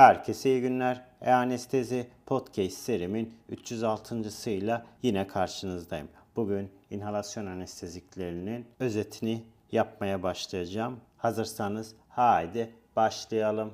Herkese iyi günler. E-Anestezi Podcast serimin 306.sıyla yine karşınızdayım. Bugün inhalasyon anesteziklerinin özetini yapmaya başlayacağım. Hazırsanız haydi başlayalım.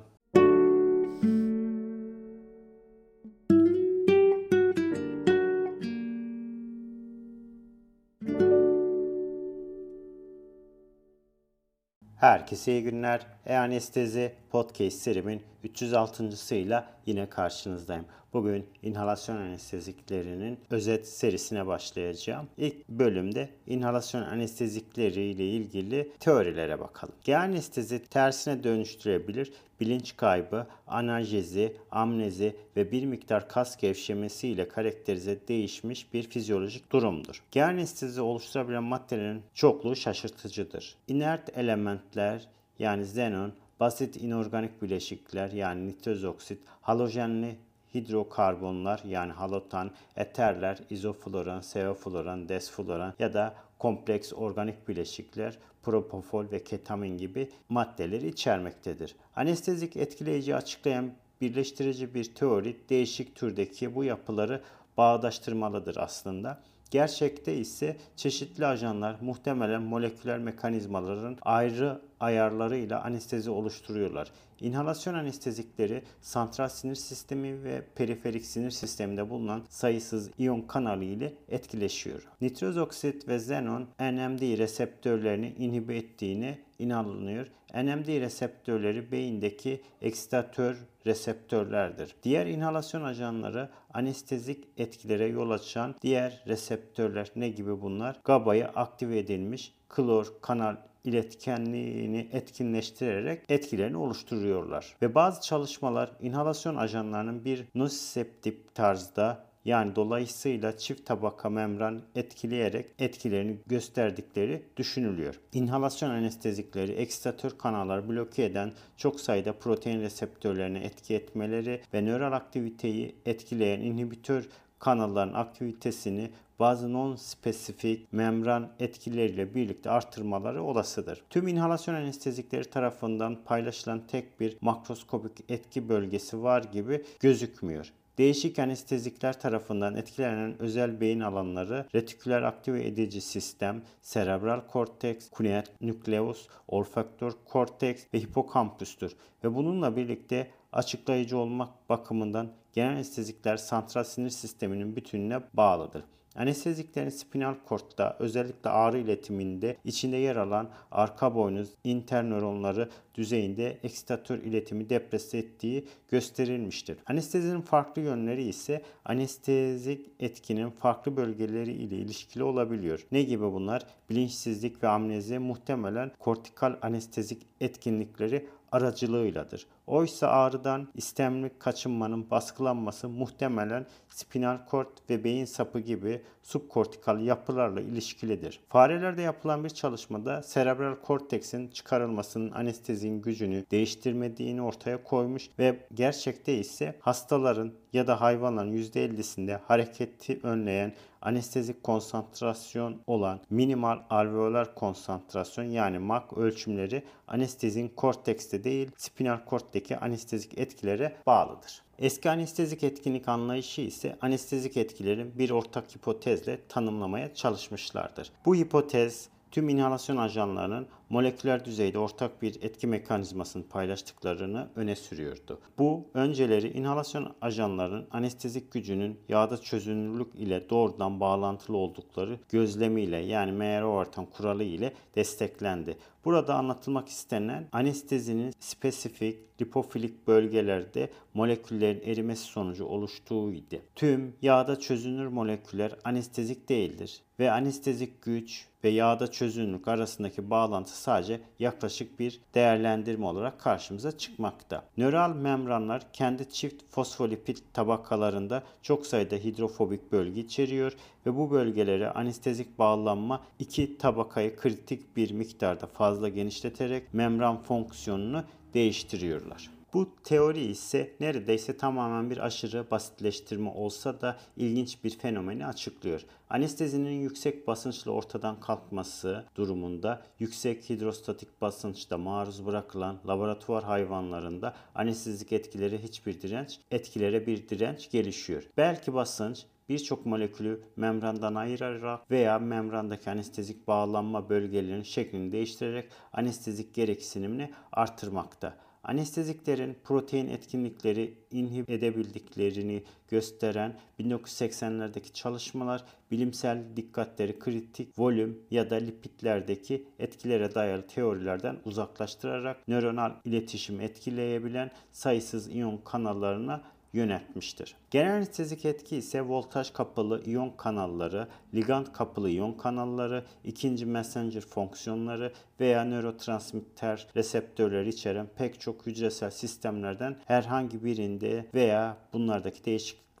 Herkese iyi günler. E-Anestezi Podcast serimin 306.sıyla yine karşınızdayım. Bugün inhalasyon anesteziklerinin özet serisine başlayacağım. İlk bölümde inhalasyon anestezikleri ile ilgili teorilere bakalım. G-anestezi tersine dönüştürebilir, bilinç kaybı, analjezi, amnezi ve bir miktar kas gevşemesi ile karakterize değişmiş bir fizyolojik durumdur. G-anestezi oluşturabilen maddelerin çokluğu şaşırtıcıdır. İnert elementler yani xenon, basit inorganik bileşikler yani nitroz oksit, halojenli hidrokarbonlar yani halotan, eterler, izofloran, sevofloran, desfloran ya da kompleks organik bileşikler, propofol ve ketamin gibi maddeleri içermektedir. Anestezik etkileyici açıklayan birleştirici bir teori değişik türdeki bu yapıları bağdaştırmalıdır aslında. Gerçekte ise çeşitli ajanlar muhtemelen moleküler mekanizmaların ayrı ayarlarıyla anestezi oluşturuyorlar. İnhalasyon anestezikleri santral sinir sistemi ve periferik sinir sisteminde bulunan sayısız iyon kanalı ile etkileşiyor. Nitroz oksit ve xenon NMD reseptörlerini inhibe ettiğini inanılıyor. NMD reseptörleri beyindeki eksitatör reseptörlerdir. Diğer inhalasyon ajanları anestezik etkilere yol açan diğer reseptörler ne gibi bunlar? GABA'ya aktive edilmiş klor kanal iletkenliğini etkinleştirerek etkilerini oluşturuyorlar. Ve bazı çalışmalar inhalasyon ajanlarının bir nosiseptif tarzda yani dolayısıyla çift tabaka membran etkileyerek etkilerini gösterdikleri düşünülüyor. İnhalasyon anestezikleri eksitatör kanalları bloke eden çok sayıda protein reseptörlerine etki etmeleri ve nöral aktiviteyi etkileyen inhibitör kanalların aktivitesini bazı non-spesifik membran etkileriyle birlikte artırmaları olasıdır. Tüm inhalasyon anestezikleri tarafından paylaşılan tek bir makroskopik etki bölgesi var gibi gözükmüyor. Değişik anestezikler tarafından etkilenen özel beyin alanları retiküler aktive edici sistem, serebral korteks, kuneat nükleus, olfaktör korteks ve hipokampüstür. Ve bununla birlikte açıklayıcı olmak bakımından genel anestezikler santral sinir sisteminin bütününe bağlıdır. Anesteziklerin spinal kortta özellikle ağrı iletiminde içinde yer alan arka boynuz internöronları düzeyinde eksitatör iletimi deprese ettiği gösterilmiştir. Anestezinin farklı yönleri ise anestezik etkinin farklı bölgeleri ile ilişkili olabiliyor. Ne gibi bunlar? Bilinçsizlik ve amnezi muhtemelen kortikal anestezik etkinlikleri aracılığıyladır. Oysa ağrıdan istemli kaçınmanın baskılanması muhtemelen spinal kort ve beyin sapı gibi subkortikal yapılarla ilişkilidir. Farelerde yapılan bir çalışmada serebral korteksin çıkarılmasının anestezinin gücünü değiştirmediğini ortaya koymuş ve gerçekte ise hastaların ya da hayvanların %50'sinde hareketi önleyen anestezik konsantrasyon olan minimal alveolar konsantrasyon yani MAK ölçümleri anestezin kortekste değil spinal kortteki anestezik etkilere bağlıdır. Eski anestezik etkinlik anlayışı ise anestezik etkilerin bir ortak hipotezle tanımlamaya çalışmışlardır. Bu hipotez tüm inhalasyon ajanlarının moleküler düzeyde ortak bir etki mekanizmasını paylaştıklarını öne sürüyordu. Bu önceleri inhalasyon ajanlarının anestezik gücünün yağda çözünürlük ile doğrudan bağlantılı oldukları gözlemiyle yani MR-Overton kuralı ile desteklendi. Burada anlatılmak istenen anestezinin spesifik lipofilik bölgelerde moleküllerin erimesi sonucu oluştuğuydu. Tüm yağda çözünür moleküller anestezik değildir ve anestezik güç ve yağda çözünürlük arasındaki bağlantı sadece yaklaşık bir değerlendirme olarak karşımıza çıkmakta. Nöral membranlar kendi çift fosfolipid tabakalarında çok sayıda hidrofobik bölge içeriyor ve bu bölgelere anestezik bağlanma iki tabakayı kritik bir miktarda fazla genişleterek membran fonksiyonunu değiştiriyorlar. Bu teori ise neredeyse tamamen bir aşırı basitleştirme olsa da ilginç bir fenomeni açıklıyor. Anestezinin yüksek basınçla ortadan kalkması durumunda yüksek hidrostatik basınçta maruz bırakılan laboratuvar hayvanlarında anestezik etkileri hiçbir direnç, etkilere bir direnç gelişiyor. Belki basınç birçok molekülü membrandan ayırarak veya membrandaki anestezik bağlanma bölgelerinin şeklini değiştirerek anestezik gereksinimini artırmakta. Anesteziklerin protein etkinlikleri inhib edebildiklerini gösteren 1980'lerdeki çalışmalar bilimsel dikkatleri kritik volüm ya da lipidlerdeki etkilere dayalı teorilerden uzaklaştırarak nöronal iletişim etkileyebilen sayısız iyon kanallarına yönetmiştir. Genel anestezik etki ise voltaj kapalı iyon kanalları, ligand kapalı iyon kanalları, ikinci messenger fonksiyonları veya nörotransmitter reseptörleri içeren pek çok hücresel sistemlerden herhangi birinde veya bunlardaki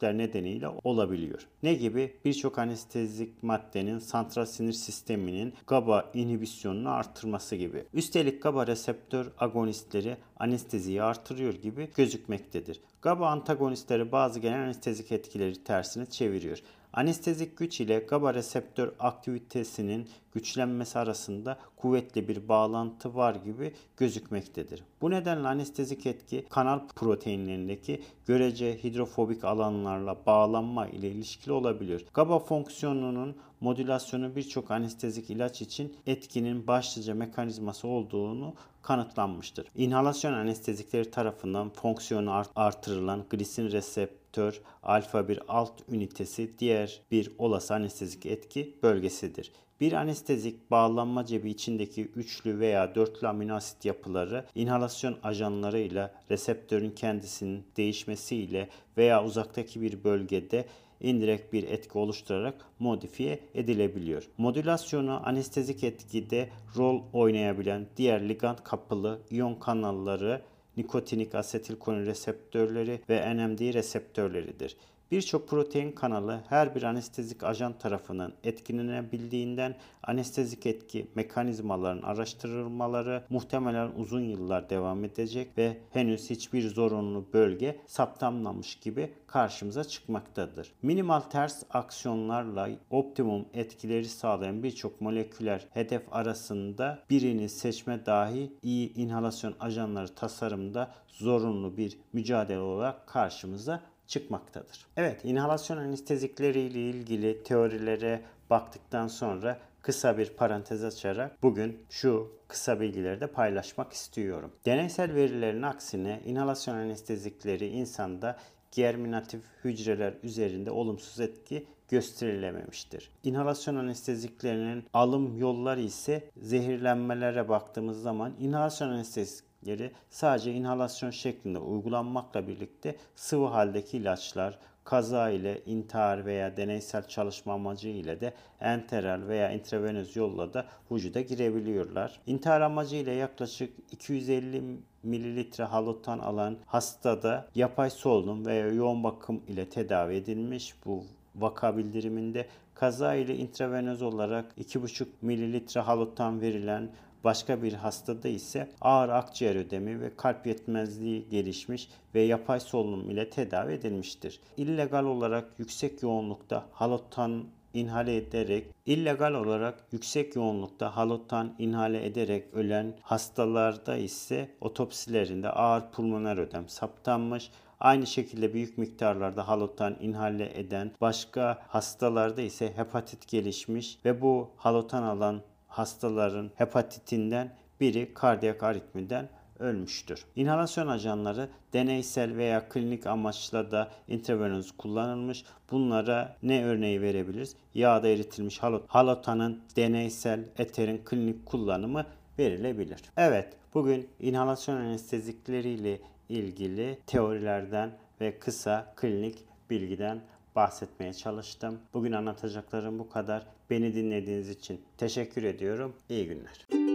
değişiklik nedeniyle olabiliyor. Ne gibi? Birçok anestezik maddenin santral sinir sisteminin GABA inhibisyonunu artırması gibi. Üstelik GABA reseptör agonistleri anesteziyi artırıyor gibi gözükmektedir. GABA antagonistleri bazı genel anestezik etkileri tersine çeviriyor. Anestezik güç ile GABA reseptör aktivitesinin güçlenmesi arasında kuvvetli bir bağlantı var gibi gözükmektedir. Bu nedenle anestezik etki kanal proteinlerindeki görece hidrofobik alanlarla bağlanma ile ilişkili olabiliyor. GABA fonksiyonunun modülasyonu birçok anestezik ilaç için etkinin başlıca mekanizması olduğunu kanıtlanmıştır. İnhalasyon anestezikleri tarafından fonksiyonu artırılan glisin reseptör alfa 1 alt ünitesi diğer bir olası anestezik etki bölgesidir. Bir anestezik bağlanma cebi içindeki üçlü veya dörtlü amino asit yapıları inhalasyon ajanlarıyla reseptörün kendisinin değişmesiyle veya uzaktaki bir bölgede indirekt bir etki oluşturarak modifiye edilebiliyor. Modülasyonu anestezik etkide rol oynayabilen diğer ligand kapılı iyon kanalları nikotinik asetilkolin reseptörleri ve NMD reseptörleridir. Birçok protein kanalı her bir anestezik ajan tarafından etkilenebildiğinden anestezik etki mekanizmaların araştırılmaları muhtemelen uzun yıllar devam edecek ve henüz hiçbir zorunlu bölge saptanmamış gibi karşımıza çıkmaktadır. Minimal ters aksiyonlarla optimum etkileri sağlayan birçok moleküler hedef arasında birini seçme dahi iyi inhalasyon ajanları tasarımda zorunlu bir mücadele olarak karşımıza çıkmaktadır. Evet, inhalasyon anestezikleri ile ilgili teorilere baktıktan sonra kısa bir parantez açarak bugün şu kısa bilgileri de paylaşmak istiyorum. Deneysel verilerin aksine inhalasyon anestezikleri insanda germinatif hücreler üzerinde olumsuz etki gösterilememiştir. İnhalasyon anesteziklerinin alım yolları ise zehirlenmelere baktığımız zaman inhalasyon anestezik yeri sadece inhalasyon şeklinde uygulanmakla birlikte sıvı haldeki ilaçlar kaza ile intihar veya deneysel çalışma amacı ile de enteral veya intravenöz yolla da vücuda girebiliyorlar. İntihar amacı ile yaklaşık 250 mililitre halotan alan hastada yapay solunum veya yoğun bakım ile tedavi edilmiş bu vaka bildiriminde kaza ile intravenöz olarak 2,5 mililitre halotan verilen Başka bir hastada ise ağır akciğer ödemi ve kalp yetmezliği gelişmiş ve yapay solunum ile tedavi edilmiştir. İllegal olarak yüksek yoğunlukta halotan inhale ederek illegal olarak yüksek yoğunlukta halotan inhale ederek ölen hastalarda ise otopsilerinde ağır pulmoner ödem saptanmış. Aynı şekilde büyük miktarlarda halotan inhale eden başka hastalarda ise hepatit gelişmiş ve bu halotan alan hastaların hepatitinden biri kardiyak aritmiden ölmüştür. İnhalasyon ajanları deneysel veya klinik amaçla da intravenöz kullanılmış. Bunlara ne örneği verebiliriz? Yağda eritilmiş halotanın deneysel eterin klinik kullanımı verilebilir. Evet, bugün inhalasyon anestezikleriyle ilgili teorilerden ve kısa klinik bilgiden bahsetmeye çalıştım. Bugün anlatacaklarım bu kadar. Beni dinlediğiniz için teşekkür ediyorum. İyi günler.